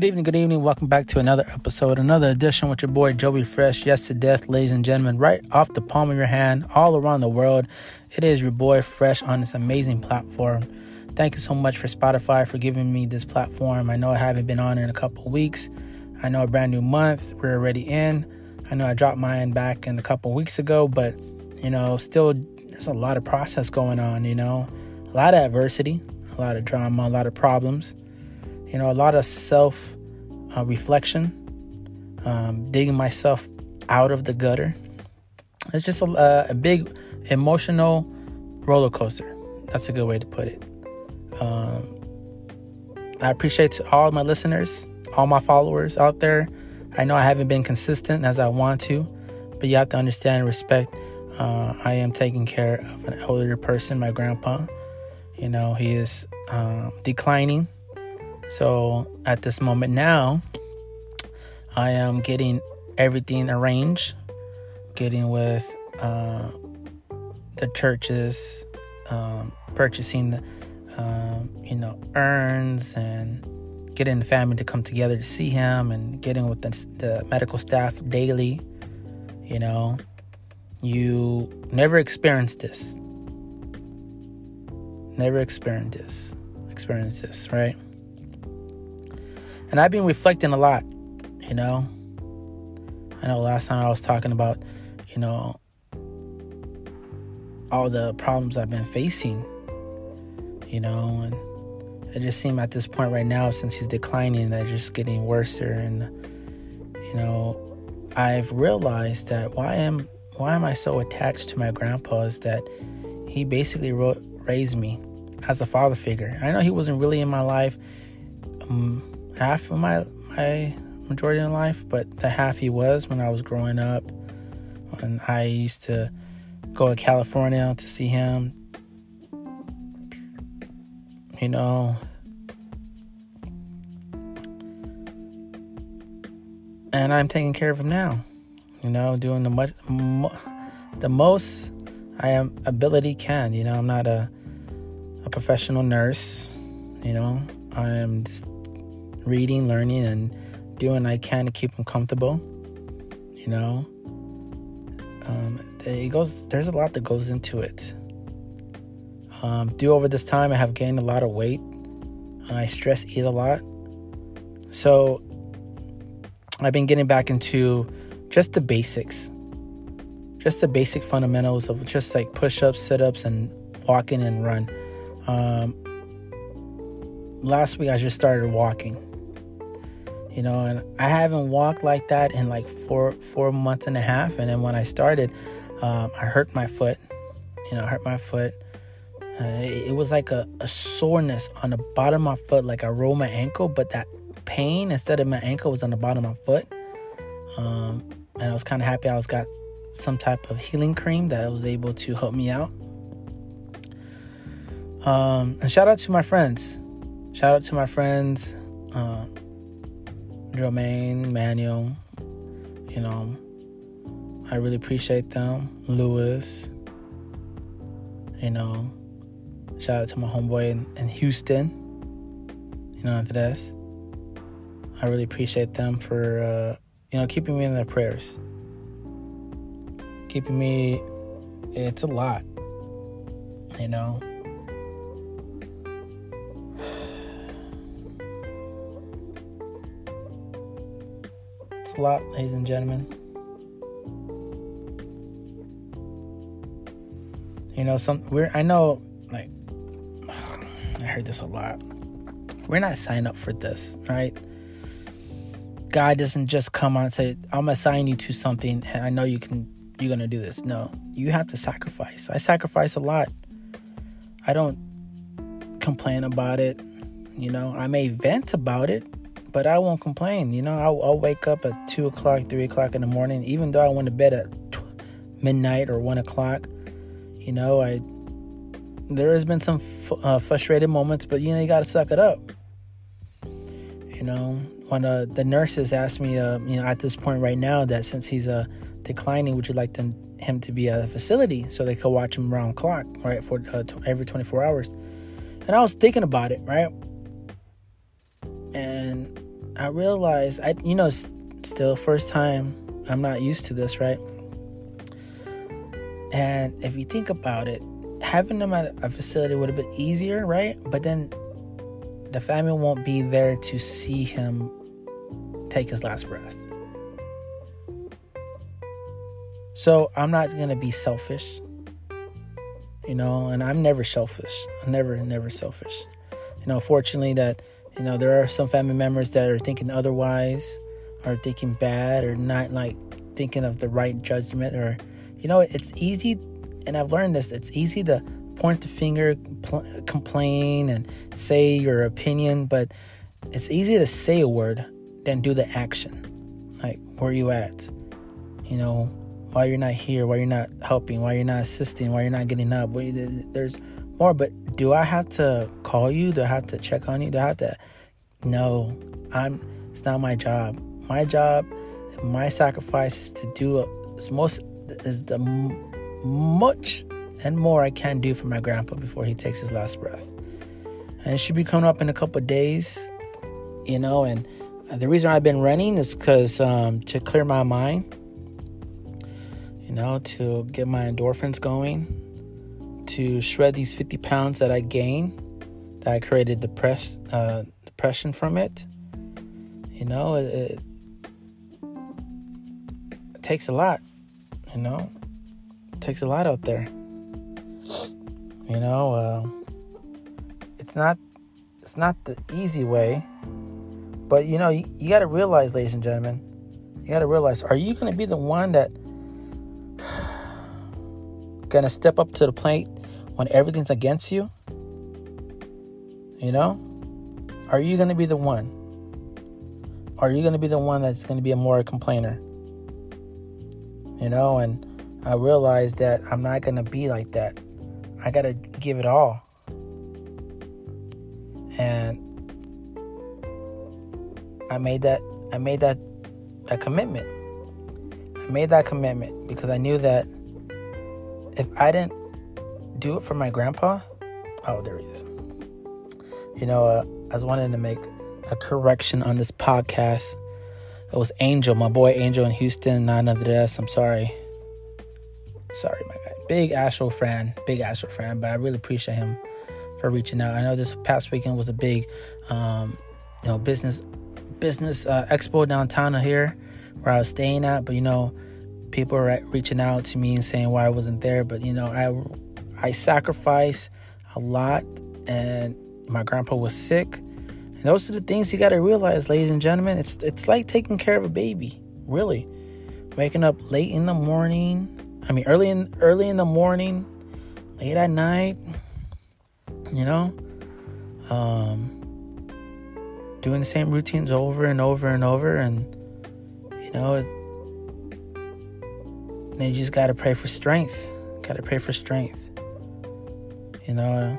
Good evening, good evening. Welcome back to another episode, another edition with your boy Joey Fresh. Yes to death, ladies and gentlemen, right off the palm of your hand, all around the world. It is your boy Fresh on this amazing platform. Thank you so much for Spotify for giving me this platform. I know I haven't been on in a couple weeks. I know a brand new month. We're already in. I know I dropped mine back in a couple weeks ago, but you know, still there's a lot of process going on, you know. A lot of adversity, a lot of drama, a lot of problems you know, a lot of self uh, reflection, um, digging myself out of the gutter. It's just a, a, big emotional roller coaster. That's a good way to put it. Um, I appreciate all my listeners, all my followers out there. I know I haven't been consistent as I want to, but you have to understand and respect. Uh, I am taking care of an elderly person, my grandpa. You know, he is uh, declining so at this moment now, I am getting everything arranged, getting with uh, the churches, um, purchasing the, um, you know, urns and getting the family to come together to see him and getting with the, the medical staff daily. You know, you never experienced this. Never experienced this. Experienced this, right? And I've been reflecting a lot, you know. I know last time I was talking about, you know, all the problems I've been facing, you know, and it just seems at this point right now, since he's declining, that just getting worse. And, you know, I've realized that why am why am I so attached to my grandpa is that he basically raised me as a father figure. I know he wasn't really in my life. Um, half of my my majority of life, but the half he was when I was growing up. When I used to go to California to see him. You know, and I'm taking care of him now. You know, doing the much, mo- the most I am ability can. You know, I'm not a a professional nurse. You know, I am just reading, learning, and doing I can to keep them comfortable. You know, um, it goes. There's a lot that goes into it. Um, due over this time, I have gained a lot of weight. I stress eat a lot, so I've been getting back into just the basics, just the basic fundamentals of just like push-ups, sit-ups, and walking and run. Um, last week I just started walking you know and i haven't walked like that in like four four months and a half. And then when i started um, i hurt my foot you know I hurt my foot. Uh, it, it, was like a, a soreness on the bottom of my foot like i rolled my ankle but that pain instead of my ankle was on the bottom of my foot. Um, and i was kind of happy i was got some type of healing cream that was able to help me out. Um, and shout out to my friends. Shout out to my friends uh, Jermaine, Manuel, you know, I really appreciate them. Lewis, you know, shout out to my homeboy in, in Houston, you know, Andres. I really appreciate them for, uh, you know, keeping me in their prayers. Keeping me, it's a lot, you know. A lot, ladies and gentlemen. You know, some we're I know like I heard this a lot. We're not signed up for this, right? God doesn't just come on and say, I'm gonna you to something and I know you can you're gonna do this. No. You have to sacrifice. I sacrifice a lot. I don't complain about it. You know, I may vent about it, but I won't complain. You know, I'll, I'll, wake up at two o'clock, three o'clock in the morning, even though I went to bed at midnight or one o'clock. You know, I there has been some f- uh, frustrated moments, but you know, you got to suck it up. You know, when uh, the nurses asked me, uh, you know, at this point right now, that since he's uh, declining, would you like them, him to be at a facility so they could watch him around clock, right, for uh, every 24 hours? And I was thinking about it, right? And I realized I you know still first time I'm not used to this, right? And if you think about it, having them at a facility would have been easier, right? But then the family won't be there to see him take his last breath. So I'm not gonna be selfish, you know, and I'm never selfish. I'm never, never selfish. You know, fortunately that, you know, there are some family members that are thinking otherwise, are thinking bad, or not like thinking of the right judgment, or, you know, it's easy, and I've learned this, it's easy to point the finger, pl- complain, and say your opinion, but it's easy to say a word than do the action. Like, where you at? You know, why you're not here, why you're not helping, why you're not assisting, why you're not getting up. There's more, but do I have to call you? Do I have to check on you? Do I have to? No, I'm. It's not my job. My job, my sacrifice is to do as most is the much and more I can do for my grandpa before he takes his last breath. And it should be coming up in a couple days, you know. And the reason I've been running is because um, to clear my mind, you know, to get my endorphins going, to shred these 50 pounds that I gained, that I created depress, uh, depression from it. You know, it, it, it takes a lot, you know, it takes a lot out there. You know, uh, it's not it's not the easy way, but you know, you, you got to realize, ladies and gentlemen, you got to realize: Are you going to be the one that to step up to the plate when everything's against you? You know, are you going to be the one? Are you going to be the one that's going to be a more complainer? You know, and I realized that I'm not going to be like that. I got to give it all. And I made that I made that a commitment. I made that commitment because I knew that if I didn't do it for my grandpa, oh, there he is. You know, uh, I was wanting to make a correction on this podcast. It was Angel, my boy Angel in Houston, of this. I'm sorry. Sorry, my guy. Big Astro fan, big Astro fan, but I really appreciate him for reaching out. I know this past weekend was a big, um, you know, business business uh, expo downtown here where I was staying at. But you know, people were reaching out to me and saying why I wasn't there. But you know, I I sacrificed a lot, and my grandpa was sick. And those are the things you got to realize, ladies and gentlemen. It's it's like taking care of a baby, really. Waking up late in the morning, I mean, early in early in the morning, late at night. You know, um, doing the same routines over and over and over, and you know, and you just gotta pray for strength. Gotta pray for strength. You know,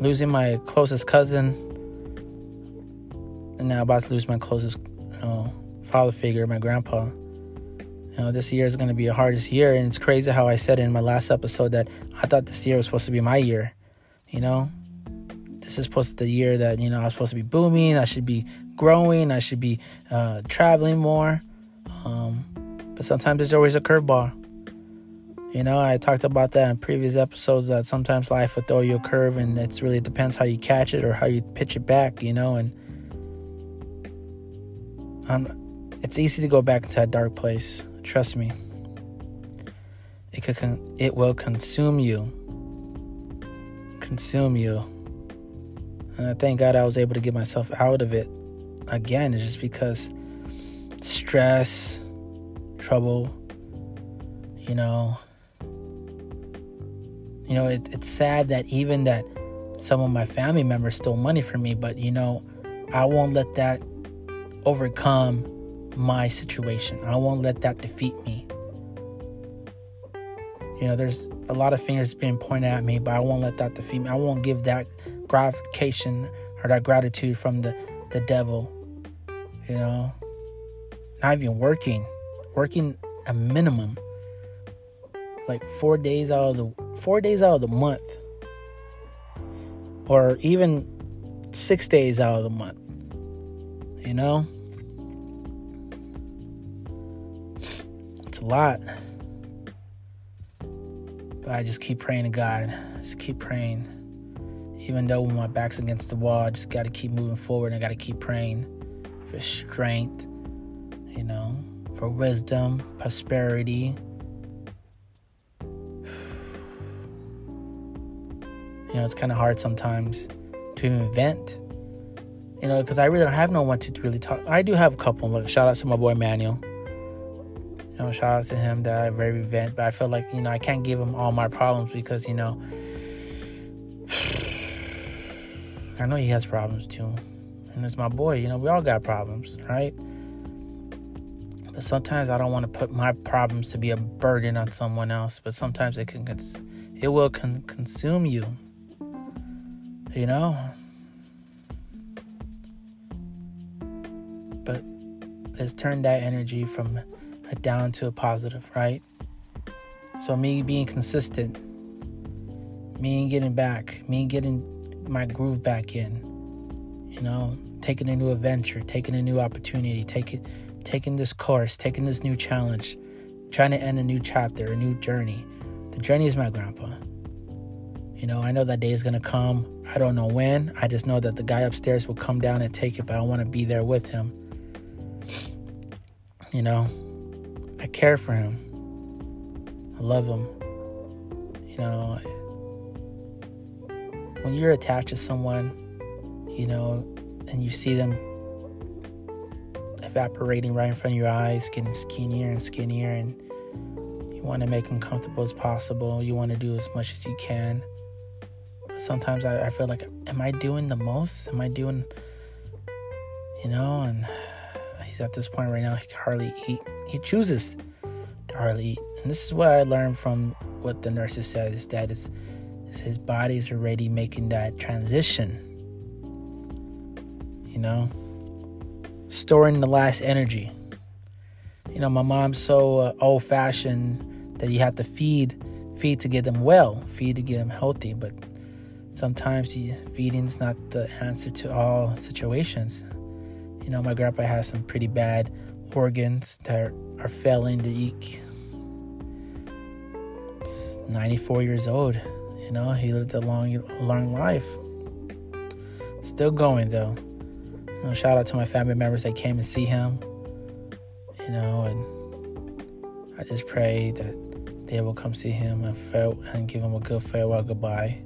losing my closest cousin, and now about to lose my closest, you know, father figure, my grandpa you know, this year is going to be the hardest year. And it's crazy how I said in my last episode that I thought this year was supposed to be my year. You know, this is supposed to be the year that, you know, I was supposed to be booming. I should be growing. I should be uh, traveling more. Um, but sometimes there's always a curveball. You know, I talked about that in previous episodes that sometimes life will throw you a curve and it really depends how you catch it or how you pitch it back, you know, and I'm, it's easy to go back into that dark place. Trust me. It could con- it will consume you. Consume you. And I thank God I was able to get myself out of it. Again, it's just because stress, trouble, you know. You know, it, it's sad that even that some of my family members stole money from me, but you know, I won't let that overcome my situation. I won't let that defeat me. You know, there's a lot of fingers being pointed at me, but I won't let that defeat me. I won't give that gratification or that gratitude from the, the devil. You know, not even working, working a minimum like four days out of the four days out of the month, or even six days out of the month. You know? It's a lot. But I just keep praying to God. Just keep praying. Even though when my back's against the wall, I just got to keep moving forward. I got to keep praying for strength, you know, for wisdom, prosperity. Know, it's kind of hard sometimes to even vent. You know, because I really don't have no one to really talk. I do have a couple. Like shout out to my boy Manuel. You know, shout out to him that I very vent, but I feel like you know I can't give him all my problems because you know I know he has problems too, and it's my boy. You know, we all got problems, right? But sometimes I don't want to put my problems to be a burden on someone else. But sometimes it can, it will con- consume you. You know, but let's turn that energy from a down to a positive, right? So me being consistent, me getting back, me getting my groove back in, you know, taking a new adventure, taking a new opportunity, taking taking this course, taking this new challenge, trying to end a new chapter, a new journey. The journey is my grandpa. You know, I know that day is gonna come. I don't know when. I just know that the guy upstairs will come down and take it, but I want to be there with him. You know, I care for him. I love him. You know, when you're attached to someone, you know, and you see them evaporating right in front of your eyes, getting skinnier and skinnier, and you want to make them comfortable as possible. You want to do as much as you can. Sometimes I, I feel like, am I doing the most? Am I doing, you know, and he's at this point right now, he can hardly eat. He chooses to hardly eat. And this is what I learned from what the nurses said is that it's, it's his body's already making that transition. You know, storing the last energy. You know, my mom's so uh, old fashioned that you have to feed, feed to get them well, feed to get them healthy. But sometimes feeding's not the answer to all situations. You know, my grandpa has some pretty bad organs that are failing to eat. It's 94 years old. You know, he lived a long, long life. Still going though. You know, shout out to my family members that came to see him. You know, and I just pray that they will come see him and, fare- and give him a good farewell goodbye.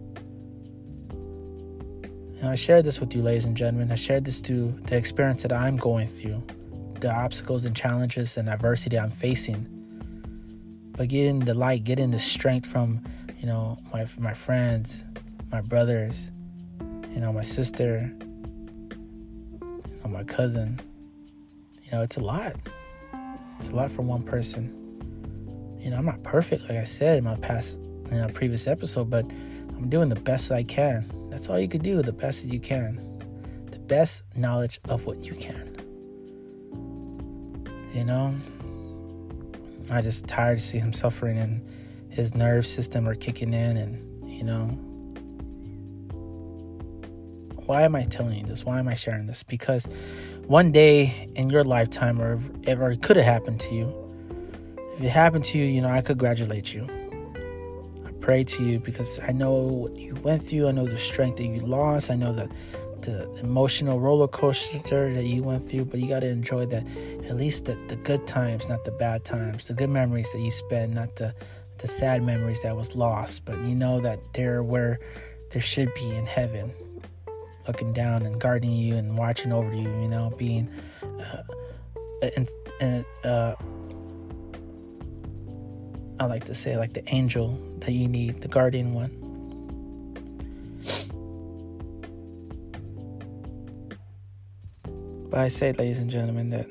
And I shared this with you, ladies and gentlemen. I shared this to the experience that I'm going through, the obstacles and challenges and adversity I'm facing. But getting the light, getting the strength from, you know, my my friends, my brothers, you know, my sister, you know, my cousin. You know, it's a lot. It's a lot for one person. You know, I'm not perfect, like I said in my past, in a previous episode, but I'm doing the best I can. That's all you can do, the best that you can. The best knowledge of what you can. You know? I just tired to see him suffering and his nerve system are kicking in and you know why am I telling you this? Why am I sharing this? Because one day in your lifetime or ever it could have happened to you. If it happened to you, you know, I could congratulate you pray to you because I know what you went through. I know the strength that you lost. I know that the emotional roller coaster that you went through, but you got to enjoy that at least the, the good times, not the bad times, the good memories that you spend, not the, the sad memories that was lost. But you know that they're where there should be in heaven, looking down and guarding you and watching over you, you know, being uh, and, and uh, I like to say, like the angel that you need, the guardian one. But I say, ladies and gentlemen, that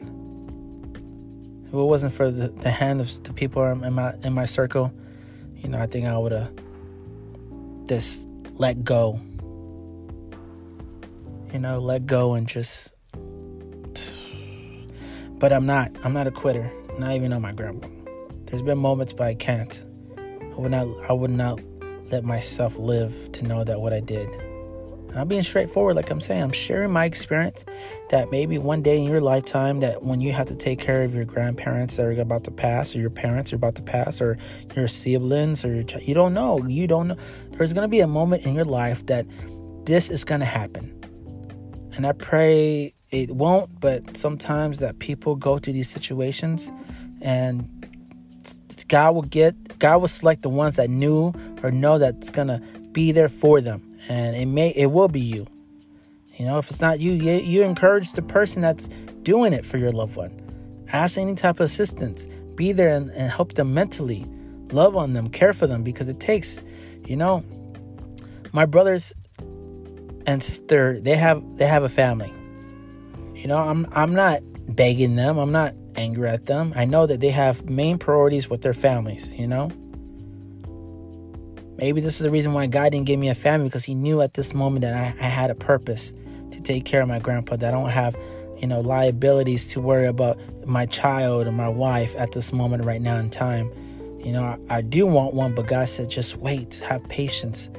if it wasn't for the, the hand of the people in my in my circle, you know, I think I would have just let go. You know, let go and just. But I'm not. I'm not a quitter. Not even on my grandma. There's been moments, but I can't. I would not. I would not let myself live to know that what I did. And I'm being straightforward, like I'm saying. I'm sharing my experience that maybe one day in your lifetime, that when you have to take care of your grandparents that are about to pass, or your parents are about to pass, or your siblings, or your child, you don't know. You don't know. There's to be a moment in your life that this is to happen. And I pray it won't, but sometimes that people go through these situations and God will get, God will select the ones that knew or know that's to be there for them and it may it will be you. You know, if it's not you, you, you encourage the person that's doing it for your loved one. Ask any type of assistance. Be there and, and help them mentally. Love on them, care for them because it takes, you know, my brothers and sister, they have they have a family. You know, I'm I'm not begging them. I'm not angry at them. I know that they have main priorities with their families, you know? Maybe this is the reason why God didn't give me a family because He knew at this moment that I, I had a purpose to take care of my grandpa, that I don't have, you know, liabilities to worry about my child or my wife at this moment right now in time. You know, I, I do want one, but God said, just wait, have patience.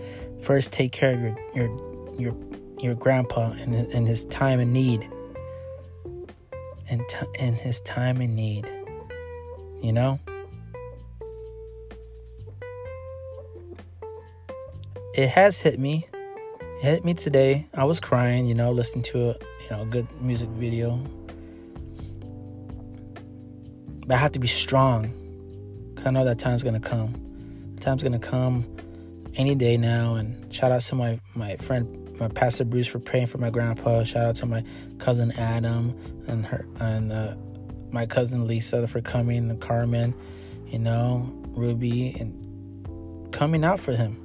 First, take care of your your your your grandpa in, in his time of need. In, t- in his time of need, you know. it has hit me. It hit me today. I was crying, you know, listening to a you know a good music video. But I have to be strong. Cause I know that time's gonna come. time's gonna come any day now. And shout out to my my friend, my pastor Bruce for praying for my grandpa. Shout out to my cousin Adam and her and uh, my cousin Lisa for coming and Carmen, you know, Ruby and coming out for him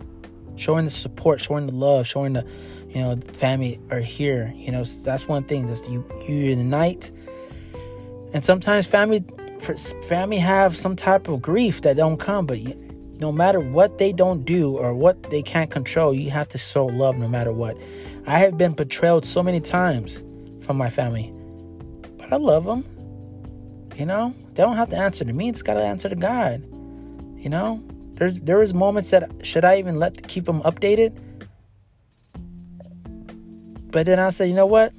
showing the support, showing the love, showing the, you know, family are here. You know, that's one thing. That's you you unite. And sometimes family, family have some type of grief that don't come, but no matter what they don't do or what they can't control, you have to show love no matter what. I have been betrayed so many times from my family, but I love them. You know, they don't have to answer to me; it's got to answer to God. You know, there's there was moments that should I even let keep them updated? But then I said, you know what?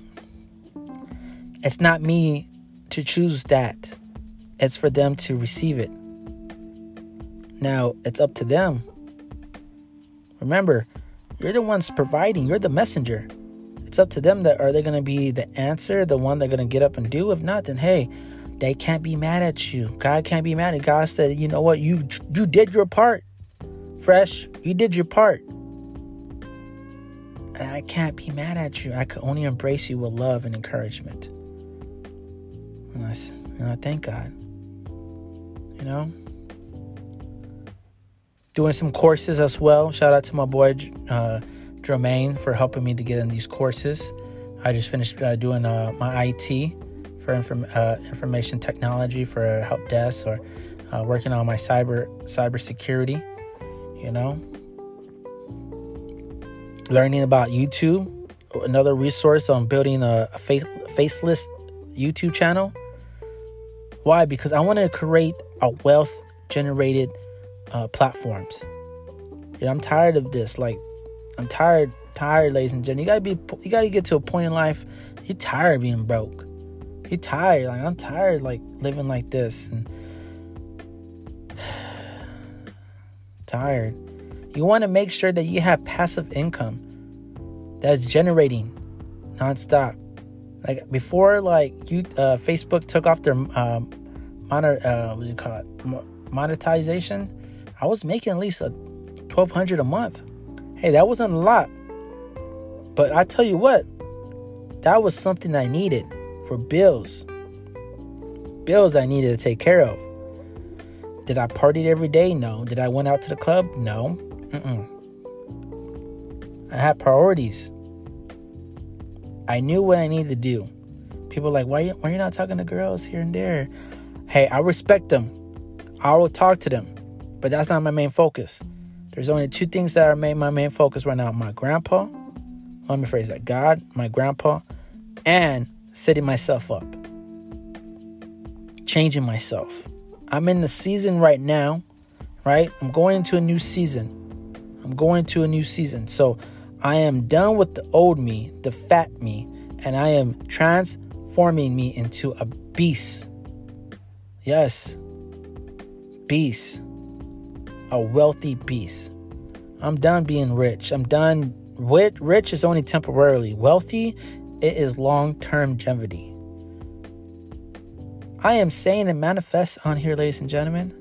It's not me to choose that. It's for them to receive it. Now, it's up to them. Remember, you're the ones providing, you're the messenger. It's up to them that are they going to be the answer, the one they're going to get up and do? If not, then hey, they can't be mad at you. God can't be mad at God said, you know what, you you did your part. Fresh, you did your part. And I can't be mad at you. I can only embrace you with love and encouragement. And I, and I thank God. You know? Doing some courses as well. Shout out to my boy uh, Jermaine for helping me to get in these courses. I just finished uh, doing uh, my IT for inform, uh, information technology for help desk or uh, working on my cyber cyber security. You know, learning about YouTube, another resource on building a, a face, faceless YouTube channel. Why? Because I want to create a wealth generated uh, platforms. Know, I'm tired of this. Like, I'm tired, tired, ladies and gentlemen. You gotta be, you gotta get to a point in life. You're tired of being broke you tired. Like I'm tired like living like this and tired. You want to make sure that you have passive income that's generating nonstop. Like before, like you, uh, Facebook took off their um, uh, what do you call it, monetization. I was making at least a twelve hundred a month. Hey, that wasn't a lot, but I tell you what, that was something I needed for bills. Bills I needed to take care of. Did I party every day? No. Did I went out to the club? No. Mm-mm. I had priorities. I knew what I needed to do. People like, why, why are you not talking to girls here and there? Hey, I respect them. I will talk to them, but that's not my main focus. There's only two things that are my main focus right now: my grandpa. Let me phrase that: God, my grandpa, and setting myself up, changing myself. I'm in the season right now, right? I'm going into a new season. I'm going to a new season. So I am done with the old me, the fat me, and I am transforming me into a beast. Yes, beast. A wealthy beast. I'm done being rich. I'm done. With rich is only temporarily. Wealthy, it is long term longevity. I am saying it manifests on here, ladies and gentlemen.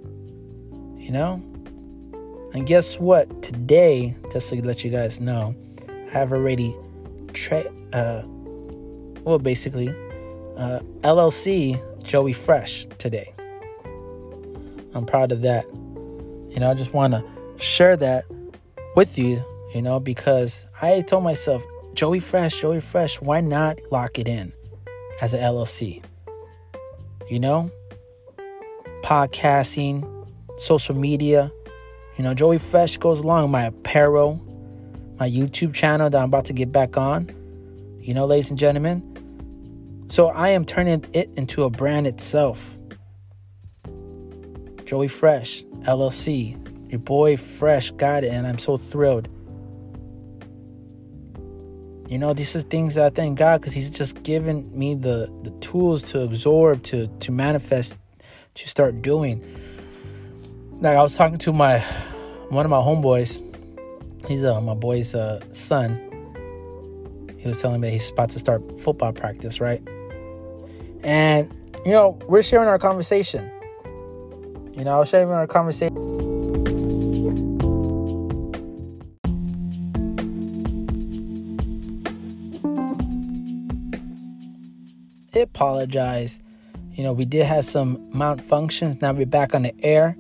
You know? And guess what? Today, just to let you guys know, I have already, tra- uh, well, basically, uh, LLC Joey Fresh today. I'm proud of that. You know, I just want to share that with you, you know, because I told myself, Joey Fresh, Joey Fresh, why not lock it in as an LLC? You know, podcasting, social media. You know, Joey Fresh goes along my apparel, my YouTube channel that I'm about to get back on. You know, ladies and gentlemen. So I am turning it into a brand itself. Joey Fresh, LLC. Your boy Fresh got it, and I'm so thrilled. You know, these are things that I thank God because He's just given me the, the tools to absorb, to to manifest, to start doing. Like I was talking to my one of my homeboys. He's uh, my boy's uh, son. He was telling me he's about to start football practice, right? And you know, we're sharing our conversation. You know, I was sharing our conversation. I apologize. You know, we did have some malfunctions. Now we're back on the air.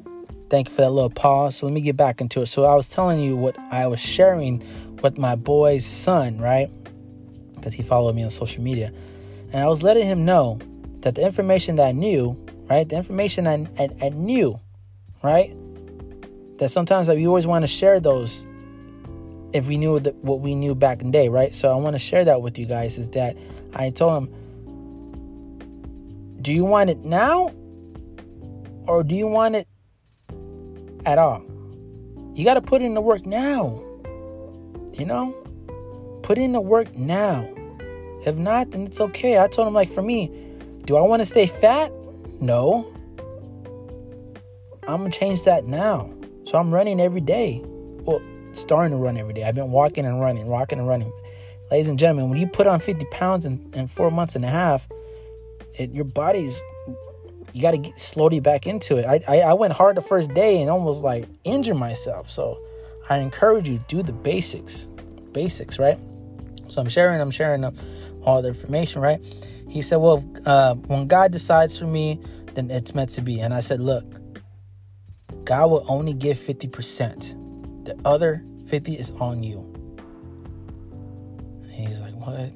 Thank you for that little pause. So let me get back into it. So I was telling you what I was sharing with my boy's son, right? Because he followed me on social media. And I was letting him know that the information that I knew, right? The information I, I, I knew, right? That sometimes we always want to share those if we knew that what we knew back in the day, right? So I want to share that with you guys is that I told him do you want it now? Or do you want it at all? You got to put in the work now. You know? Put in the work now. If not, then it's okay. I told him, like, for me, do I want to stay fat? No. I'm going to change that now. So I'm running every day. Well, starting to run every day. I've been walking and running, walking and running. Ladies and gentlemen, when you put on 50 pounds in, in four months and a half, it, your body's you got to get slowly back into it. I, I, I went hard the first day and almost like injured myself. So I encourage you do the basics, basics, right? So I'm sharing, I'm sharing all the information, right? He said, well, uh, when God decides for me, then it's meant to be. And I said, look, God will only give 50%. The other 50 is on you. And he's like, what?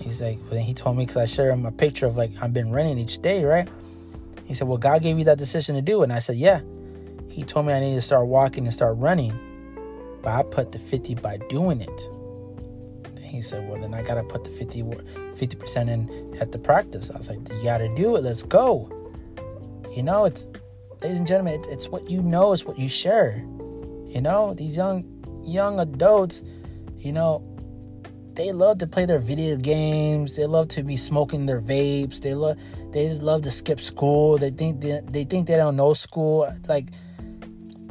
He's like, well, then he told me because I shared him a picture of like I've been running each day, right? He said, well, God gave you that decision to do. And I said, yeah. He told me I need to start walking and start running, but I put the 50 by doing it. He said, well, then I got to put the 50, 50% in at the practice. I was like, you got to do it. Let's go. You know, it's, ladies and gentlemen, it's, it's what you know, it's what you share. You know, these young, young adults, you know, they love to play their video games. They love to be smoking their vapes. They love they just love to skip school. They think they, they think they don't know school. Like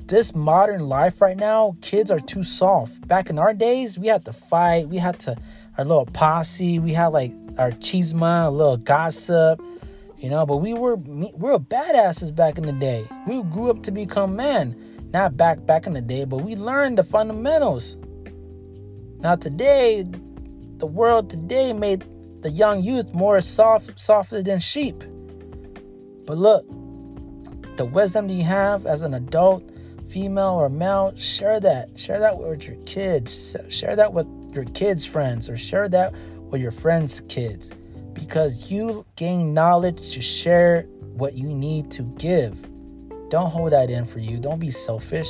this modern life right now, kids are too soft. Back in our days, we had to fight. We had to our little posse. We had like our chisma, a little gossip, you know. But we were we were badasses back in the day. We grew up to become men. Not back back in the day, but we learned the fundamentals. Now today, the world today made the young youth more soft, softer than sheep. But look, the wisdom that you have as an adult, female or male, share that. Share that with your kids. Share that with your kids' friends, or share that with your friends' kids. Because you gain knowledge to share what you need to give. Don't hold that in for you. Don't be selfish.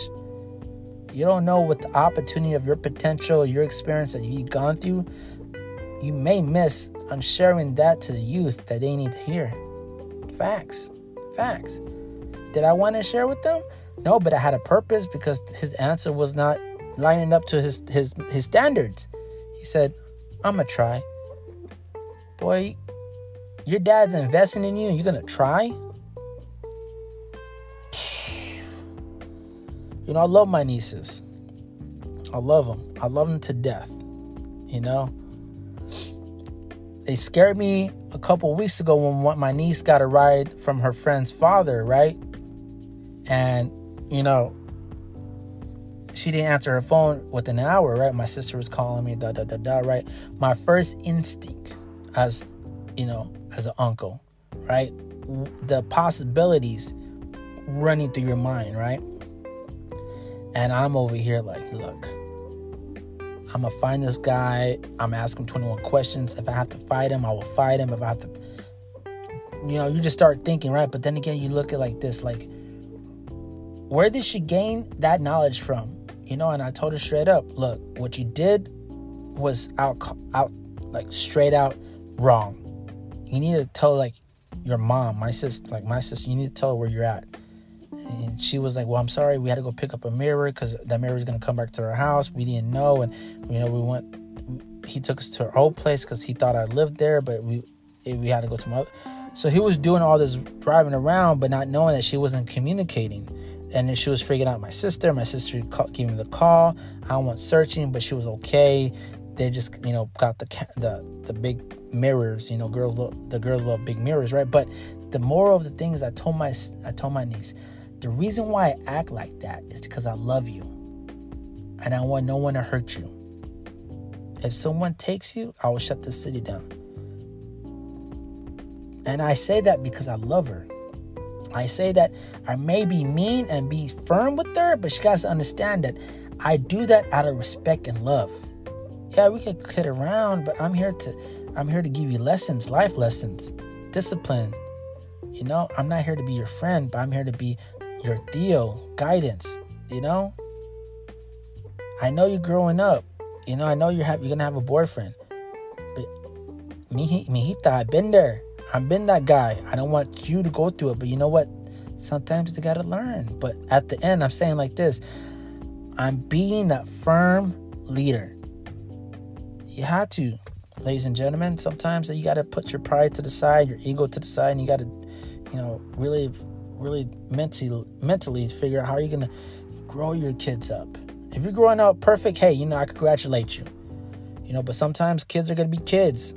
You don't know what the opportunity of your potential, your experience that you've gone through you may miss on sharing that to the youth that they need to hear. Facts. Facts. Did I want to share with them? No, but I had a purpose because his answer was not lining up to his his his standards. He said, "I'm gonna try." Boy, your dad's investing in you, and you're gonna try. You know, I love my nieces. I love them. I love them to death. You know, they scared me a couple weeks ago when my niece got a ride from her friend's father, right? And, you know, she didn't answer her phone within an hour, right? My sister was calling me, da da da da, right? My first instinct as, you know, as an uncle, right? The possibilities running through your mind, right? And I'm over here like, look, I'm gonna find this guy. I'm asking 21 questions. If I have to fight him, I will fight him. If I have to, you know, you just start thinking, right? But then again, you look at like this, like, where did she gain that knowledge from? You know, and I told her straight up, look, what you did was out, out, like straight out wrong. You need to tell like your mom, my sister, like my sister, you need to tell her where you're at and she was like, "Well, I'm sorry, we had to go pick up a mirror because that mirror is gonna come back to our house. We didn't know, and you know, we went. He took us to our old place because he thought I lived there, but we eh, we had to go to my. Other. So he was doing all this driving around, but not knowing that she wasn't communicating, and then she was freaking out my sister. My sister gave me the call. I went searching, but she was okay. They just you know got the the the big mirrors. You know, girls love, the girls love big mirrors, right? But the moral of the thing is, I told my I told my niece the reason why I act like that is because I love you and I want no one to hurt you. If someone takes you, I will shut the city down. And I say that because I love her. I say that I may be mean and be firm with her, but she has to understand that I do that out of respect and love. Yeah, we can kid around, but I'm here to I'm here to give you lessons, life lessons, discipline. You know, I'm not here to be your friend, but I'm here to be your Theo guidance, you know? I know you're growing up. You know, I know you're have, you're gonna have a boyfriend. But me, mijita, I've been there. I've been that guy. I don't want you to go through it. But you know what? Sometimes they gotta learn. But at the end, I'm saying like this: I'm being that firm leader. You have to, ladies and gentlemen. Sometimes you gotta put your pride to the side, your ego to the side, and you gotta, you know, really really mentally mentally figure out how you're gonna grow your kids up. If you're growing up perfect, hey, you know, I congratulate you. You know, but sometimes kids are gonna be kids.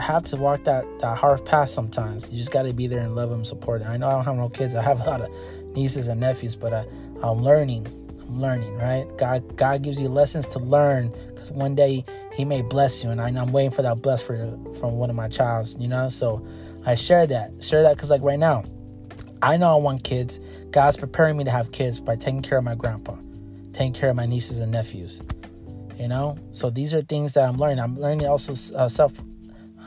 Have to walk that, that hard path sometimes. You just gotta be there and love them, support them. I know I don't have no kids. I have a lot of nieces and nephews, but I, I'm learning. I'm learning, right? God God gives you lessons to learn because one day He may bless you, and I, am waiting for that bless for from one of my childs. You know, so I share that. Share that because, like, right now, I know I want kids. God's preparing me to have kids by taking care of my grandpa, taking care of my nieces and nephews. You know, so these are things that I'm learning. I'm learning also uh, self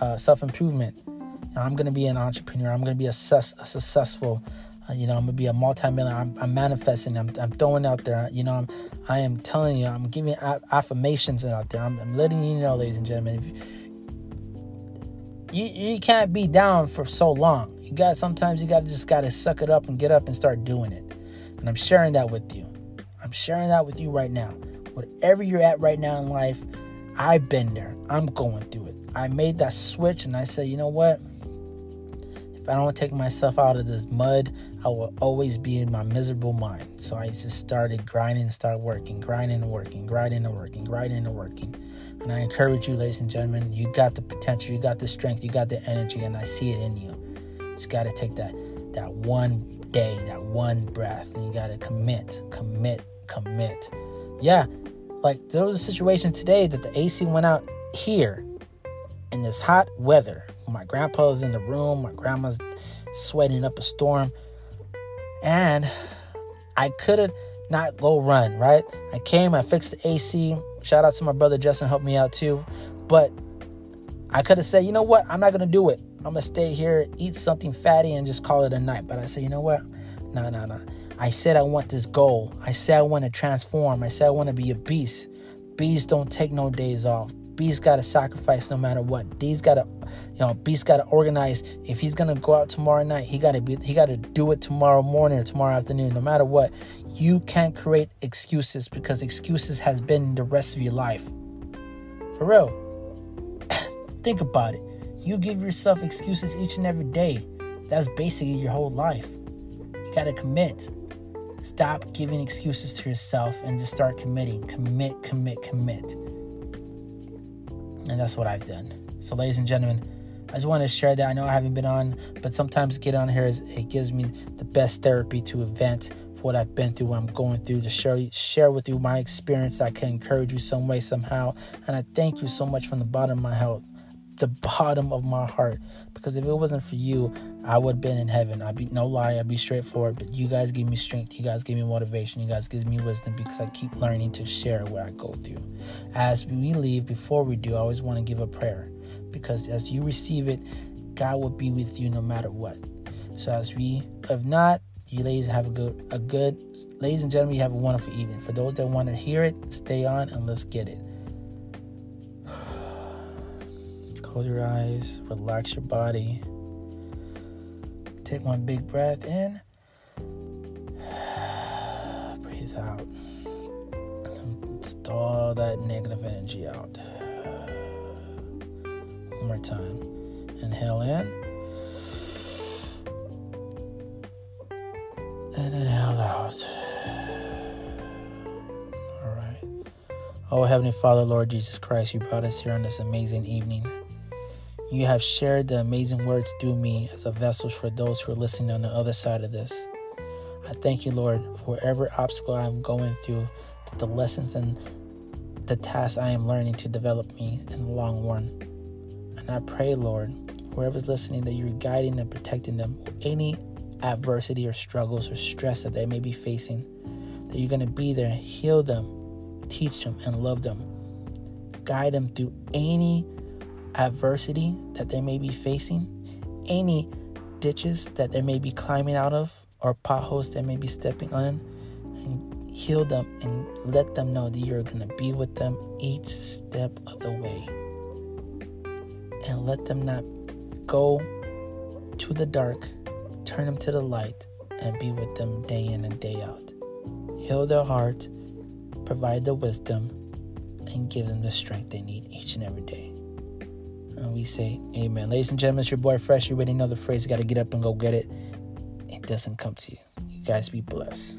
uh, self improvement. I'm gonna be an entrepreneur. I'm gonna be a, sus- a successful. Uh, you know, I'm gonna be a multimillionaire. I'm, I'm manifesting. I'm, I'm throwing out there. You know, I'm I am telling you. I'm giving affirmations out there. I'm, I'm letting you know, ladies and gentlemen. You, you can't be down for so long. You got sometimes you gotta just gotta suck it up and get up and start doing it. And I'm sharing that with you. I'm sharing that with you right now. Whatever you're at right now in life, I've been there. I'm going through it. I made that switch and I said, you know what? If I don't take myself out of this mud, I will always be in my miserable mind. So I just started grinding and started working, grinding and working, grinding and working, grinding and working. And I encourage you, ladies and gentlemen, you got the potential, you got the strength, you got the energy, and I see it in you. Just got to take that that one day, that one breath, and you got to commit, commit, commit. Yeah, like there was a situation today that the AC went out here in this hot weather. My grandpa's in the room, my grandma's sweating up a storm, and I couldn't not go run, right? I came, I fixed the AC, Shout out to my brother Justin, helped me out too. But I could have said, you know what? I'm not gonna do it. I'm gonna stay here, eat something fatty, and just call it a night. But I said, you know what? No, no, no. I said I want this goal. I said I want to transform. I said I want to be a beast. Beasts don't take no days off. Beasts gotta sacrifice no matter what. These gotta You know, Beast got to organize. If he's gonna go out tomorrow night, he gotta be. He gotta do it tomorrow morning or tomorrow afternoon. No matter what, you can't create excuses because excuses has been the rest of your life. For real, think about it. You give yourself excuses each and every day. That's basically your whole life. You gotta commit. Stop giving excuses to yourself and just start committing. Commit, commit, commit. And that's what I've done. So, ladies and gentlemen, I just want to share that. I know I haven't been on, but sometimes getting on here is it gives me the best therapy to event for what I've been through, what I'm going through, to share share with you my experience. I can encourage you some way, somehow. And I thank you so much from the bottom of my heart the bottom of my heart because if it wasn't for you i would have been in heaven. I'd be no lie i'd be straightforward but you guys give me strength you guys give me motivation you guys give me wisdom because i keep learning to share what i go through. As we leave before we do i always want to give a prayer because as you receive it god will be with you no matter what. So as we if not you ladies have a good a good ladies and gentlemen you have a wonderful evening. For those that want to hear it stay on and let's get it. Close your eyes, relax your body. Take one big breath in. Breathe out. Stall that negative energy out. One more time. Inhale in. And inhale out. All right. Oh, Heavenly Father, Lord Jesus Christ, you brought us here on this amazing evening. You have shared the amazing words through me as a vessel for those who are listening on the other side of this. I thank you, Lord, for whatever obstacle I'm going through, that the lessons and the tasks I am learning to develop me in the long run. And I pray, Lord, whoever's listening, that you're guiding and protecting them. Any adversity or struggles or stress that they may be facing, that you're going to be there, heal them, teach them, and love them. Guide them through any adversity that they may be facing, any ditches that they may be climbing out of, or potholes they may be stepping on, and heal them and let them know that you're going to be with them each step of the way. And let them not go to the dark, turn them to the light, and be with them day in and day out. Heal their heart, provide the wisdom, and give them the strength they need each and every day. And we say, Amen. Ladies and gentlemen, it's your boy Fresh. You already know the phrase, you got to get up and go get it. It doesn't come to you. You guys be blessed.